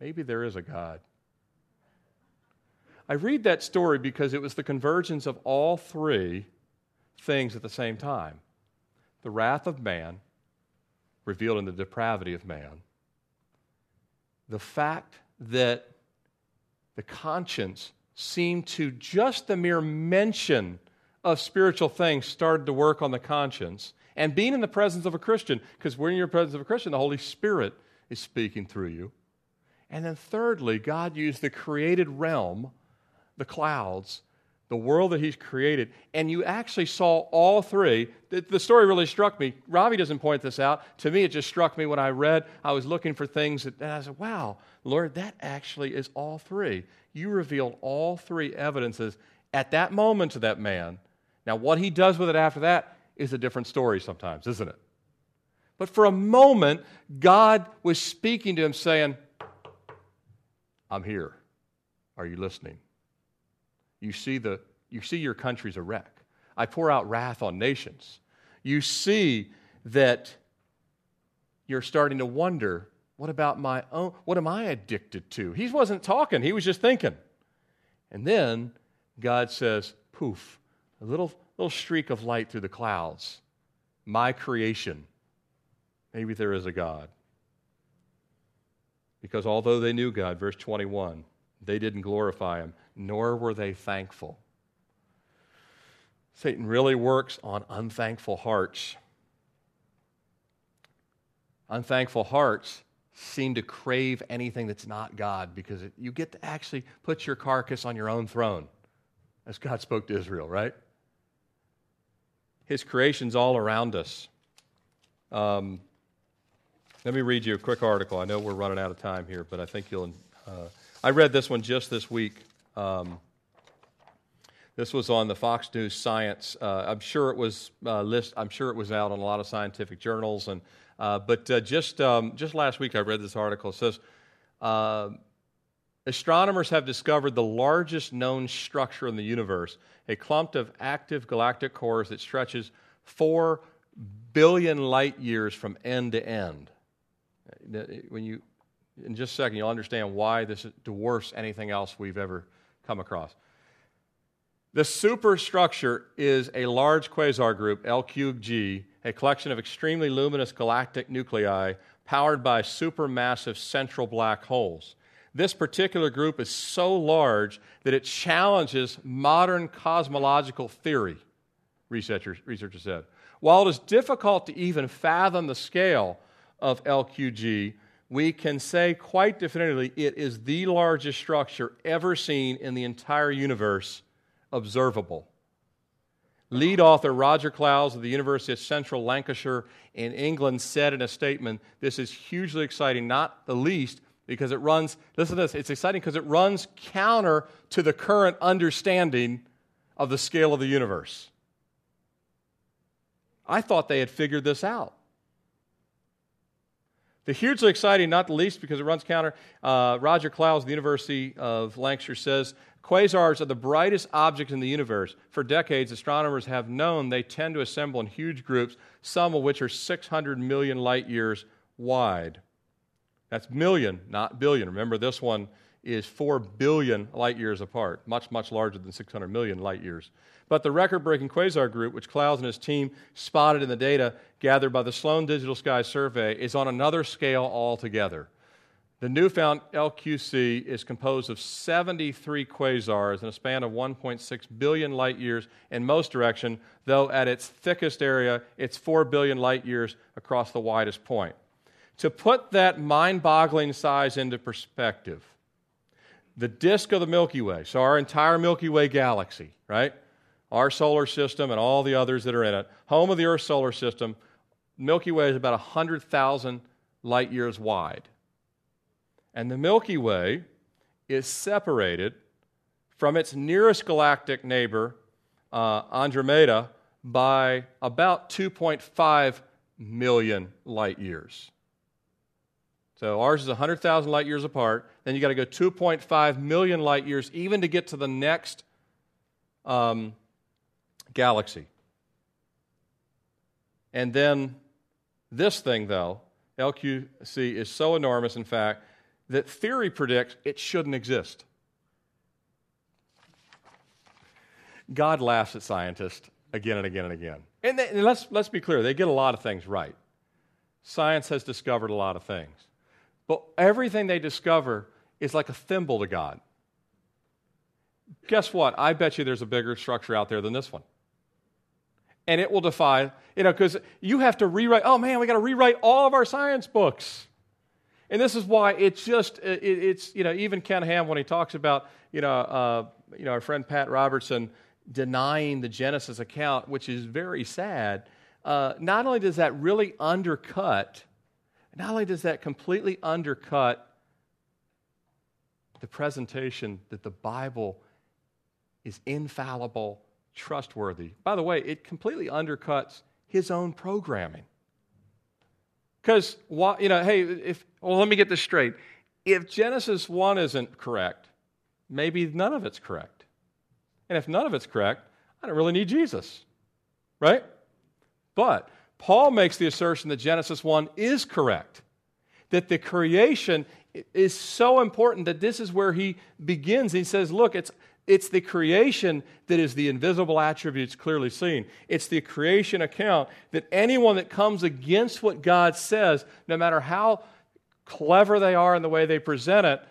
Speaker 1: Maybe there is a God. I read that story because it was the convergence of all three things at the same time the wrath of man, revealed in the depravity of man, the fact that the conscience seemed to just the mere mention of spiritual things started to work on the conscience. And being in the presence of a Christian, because when you're in the presence of a Christian, the Holy Spirit is speaking through you. And then, thirdly, God used the created realm, the clouds, the world that He's created, and you actually saw all three. The, the, story really struck me. Ravi doesn't point this out. To me, it just struck me when I read. I was looking for things, that, and I said, wow, Lord, that actually is all three. You revealed all three evidences at that moment to that man now, what he does with it after that is a different story sometimes, isn't it? But for a moment, God was speaking to him, saying, I'm here. Are you listening? You see, the, you see your country's a wreck. I pour out wrath on nations. You see that you're starting to wonder what about my own? What am I addicted to? He wasn't talking, he was just thinking. And then God says, poof, a little, little streak of light through the clouds. My creation. Maybe there is a God. Because although they knew God, verse 21, they didn't glorify Him, nor were they thankful. Satan really works on unthankful hearts. Unthankful hearts seem to crave anything that's not God because it, you get to actually put your carcass on your own throne, as God spoke to Israel, right? His creation's all around us. Um, let me read you a quick article. I know we're running out of time here, but I think you'll. Uh, I read this one just this week. Um, this was on the Fox News Science. Uh, I'm sure it was uh, list. I'm sure it was out on a lot of scientific journals. And uh, but uh, just um, just last week, I read this article. It says uh, astronomers have discovered the largest known structure in the universe a clump of active galactic cores that stretches 4 billion light years from end to end. When you, in just a second, you'll understand why this dwarfs anything else we've ever come across. The superstructure is a large quasar group, L cubed G, a collection of extremely luminous galactic nuclei powered by supermassive central black holes. This particular group is so large that it challenges modern cosmological theory. researchers, researchers said. While it is difficult to even fathom the scale of LQG, we can say quite definitively it is the largest structure ever seen in the entire universe observable. Lead author Roger Clowes of the University of Central Lancashire in England said in a statement this is hugely exciting, not the least because it runs, listen to this, it's exciting because it runs counter to the current understanding of the scale of the universe. I thought they had figured this out. The hugely exciting, not the least because it runs counter. Uh, Roger Clowes the University of Lancashire says quasars are the brightest objects in the universe. For decades, astronomers have known they tend to assemble in huge groups, some of which are 600 million light years wide. That's million, not billion. Remember, this one is 4 billion light years apart, much, much larger than 600 million light years. But the record breaking quasar group, which Clowes and his team spotted in the data gathered by the Sloan Digital Sky Survey, is on another scale altogether. The newfound LQG is composed of 73 quasars in a span of 1.6 billion light years in most direction, though at its thickest area, it's 4 billion light years across the widest point. To put that mind boggling size into perspective, the disk of the Milky Way, so our entire Milky Way galaxy, right? Our solar system and all the others that are in it, home of the Earth solar system, Milky Way is about 100,000 light years wide. And the Milky Way is separated from its nearest galactic neighbor, uh, Andromeda, by about 2.5 million light years. So ours is 100,000 light years apart. Then you got to go 2.5 million light years even to get to the next um, galaxy. And then this thing, though, LQG, is so enormous, in fact, that theory predicts it shouldn't exist. God laughs at scientists again and again and again. And, they, and let's, let's be clear, they get a lot of things right. Science has discovered a lot of things. But everything they discover is like a thimble to God. Guess what? I bet you there's a bigger structure out there than this one. And it will defy, you know, because you have to rewrite, oh man, we got to rewrite all of our science books. And this is why it's just, it, it's, you know, even Ken Ham, when he talks about, you know, uh, you know, our friend Pat Robertson denying the Genesis account, which is very sad, uh, not only does that really undercut not only does that completely undercut the presentation that the Bible is infallible, trustworthy. By the way, it completely undercuts his own programming. Because, you know, hey, if, well, let me get this straight. If Genesis 1 isn't correct, maybe none of it's correct. And if none of it's correct, I don't really need Jesus, right? But Paul makes the assertion that Genesis 1 is correct, that the creation is so important that this is where he begins. He says, Look, it's, it's the creation that is the invisible attributes clearly seen. It's the creation account that anyone that comes against what God says, no matter how clever they are in the way they present it,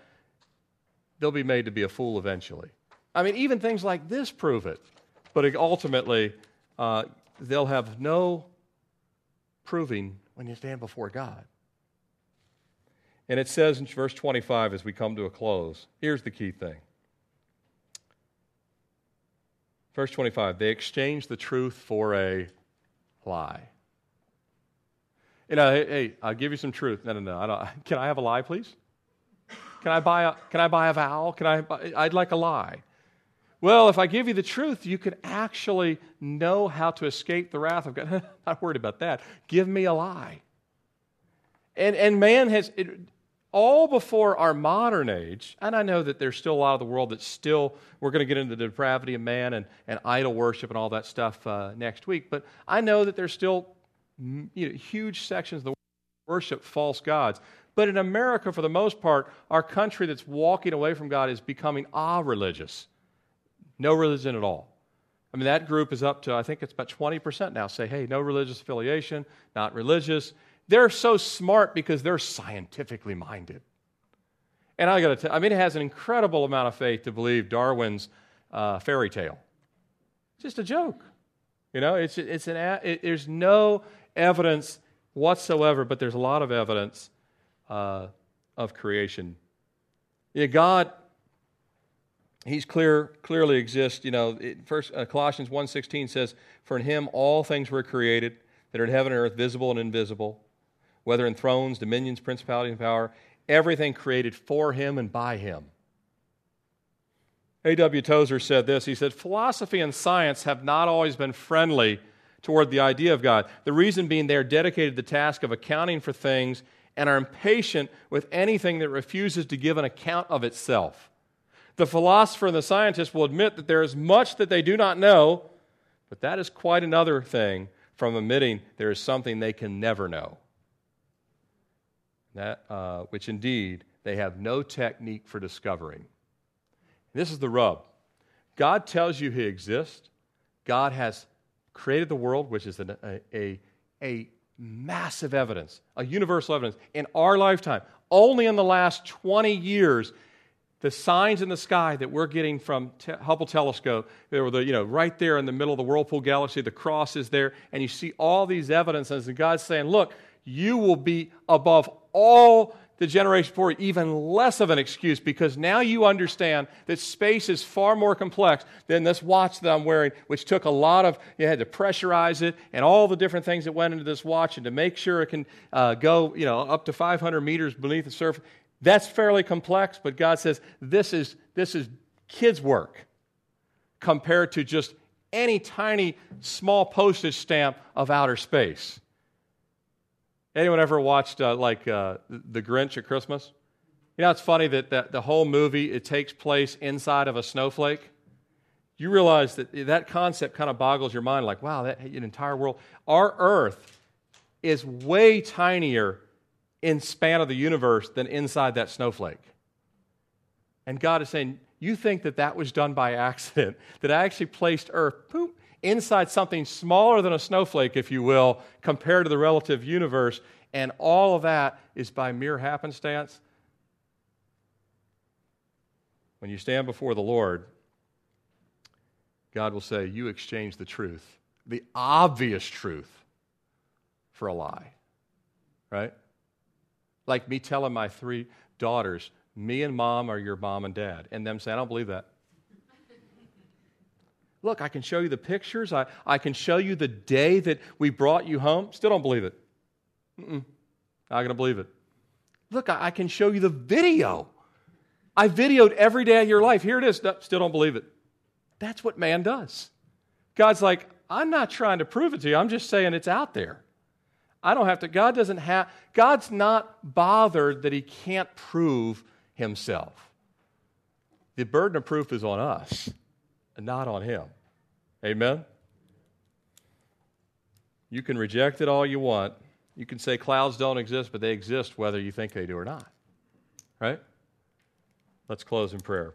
Speaker 1: they'll be made to be a fool eventually. I mean, even things like this prove it. But ultimately, uh, they'll have no proving when you stand before God. And it says in verse 25 as we come to a close here's the key thing. Verse 25 they exchanged the truth for a lie. You know, hey, hey, I'll give you some truth. No, no, no. I can I have a lie, please? Can I buy a, can I buy a vowel? Can I buy, I'd like a lie. Well, if I give you the truth, you can actually know how to escape the wrath of God. Not worried about that. Give me a lie. And, and man has, it, all before our modern age, and I know that there's still a lot of the world that's still, we're going to get into the depravity of man and, and idol worship and all that stuff uh, next week, but I know that there's still you know, huge sections of the world worship false gods. But in America, for the most part, our country that's walking away from God is becoming ah religious. No religion at all. I mean, that group is up to, I think it's about 20% now say, hey, no religious affiliation, not religious. They're so smart because they're scientifically minded. And I got to tell I mean, it has an incredible amount of faith to believe Darwin's uh, fairy tale. Just a joke. You know, it's, it's an, it, there's no evidence whatsoever, but there's a lot of evidence uh, of creation. Yeah, God, He's clear, clearly exists. You know, it, first uh, Colossians 1.16 says, For in Him all things were created, that are in heaven and earth, visible and invisible, whether in thrones, dominions, principalities, and power, everything created for Him and by Him. A.W. Tozer said this. He said, Philosophy and science have not always been friendly toward the idea of God. The reason being they are dedicated to the task of accounting for things and are impatient with anything that refuses to give an account of itself. The philosopher and the scientist will admit that there is much that they do not know, but that is quite another thing from admitting there is something they can never know. That, uh, which indeed they have no technique for discovering. This is the rub. God tells you He exists. God has created the world, which is an, a, a, a massive evidence, a universal evidence. In our lifetime, only in the last 20 years, the signs in the sky that we're getting from te- Hubble telescope, were the, you know, right there in the middle of the Whirlpool galaxy, the cross is there, and you see all these evidences, and God's saying, look, you will be above all the generation before even less of an excuse because now you understand that space is far more complex than this watch that I'm wearing, which took a lot of, you had to pressurize it and all the different things that went into this watch and to make sure it can uh, go, you know, up to 500 meters beneath the surface. That's fairly complex, but God says this is, this is kids' work compared to just any tiny small postage stamp of outer space. Anyone ever watched uh, like uh, The Grinch at Christmas? You know, it's funny that, that the whole movie it takes place inside of a snowflake. You realize that that concept kind of boggles your mind. Like, wow, that an entire world. Our Earth is way tinier in span of the universe than inside that snowflake. And God is saying, you think that that was done by accident? That I actually placed Earth, inside something smaller than a snowflake, if you will, compared to the relative universe, and all of that is by mere happenstance. When you stand before the Lord, God will say, You exchanged the truth, the obvious truth, for a lie. Right? Like me telling my three daughters, Me and mom are your mom and dad, and them saying, I don't believe that. Look, I can show you the pictures. I, I can show you the day that we brought you home. Still don't believe it. Mm-mm. Not going to believe it. Look, I, I, can show you the video. I videoed every day of your life. Here it is. No, still don't believe it. That's what man does. God's like, I'm not trying to prove it to you. I'm just saying it's out there. I don't have to. God doesn't have, God's not bothered that he can't prove himself. The burden of proof is on us and not on him. Amen? You can reject it all you want. You can say clouds don't exist, but they exist whether you think they do or not. Right? Let's close in prayer.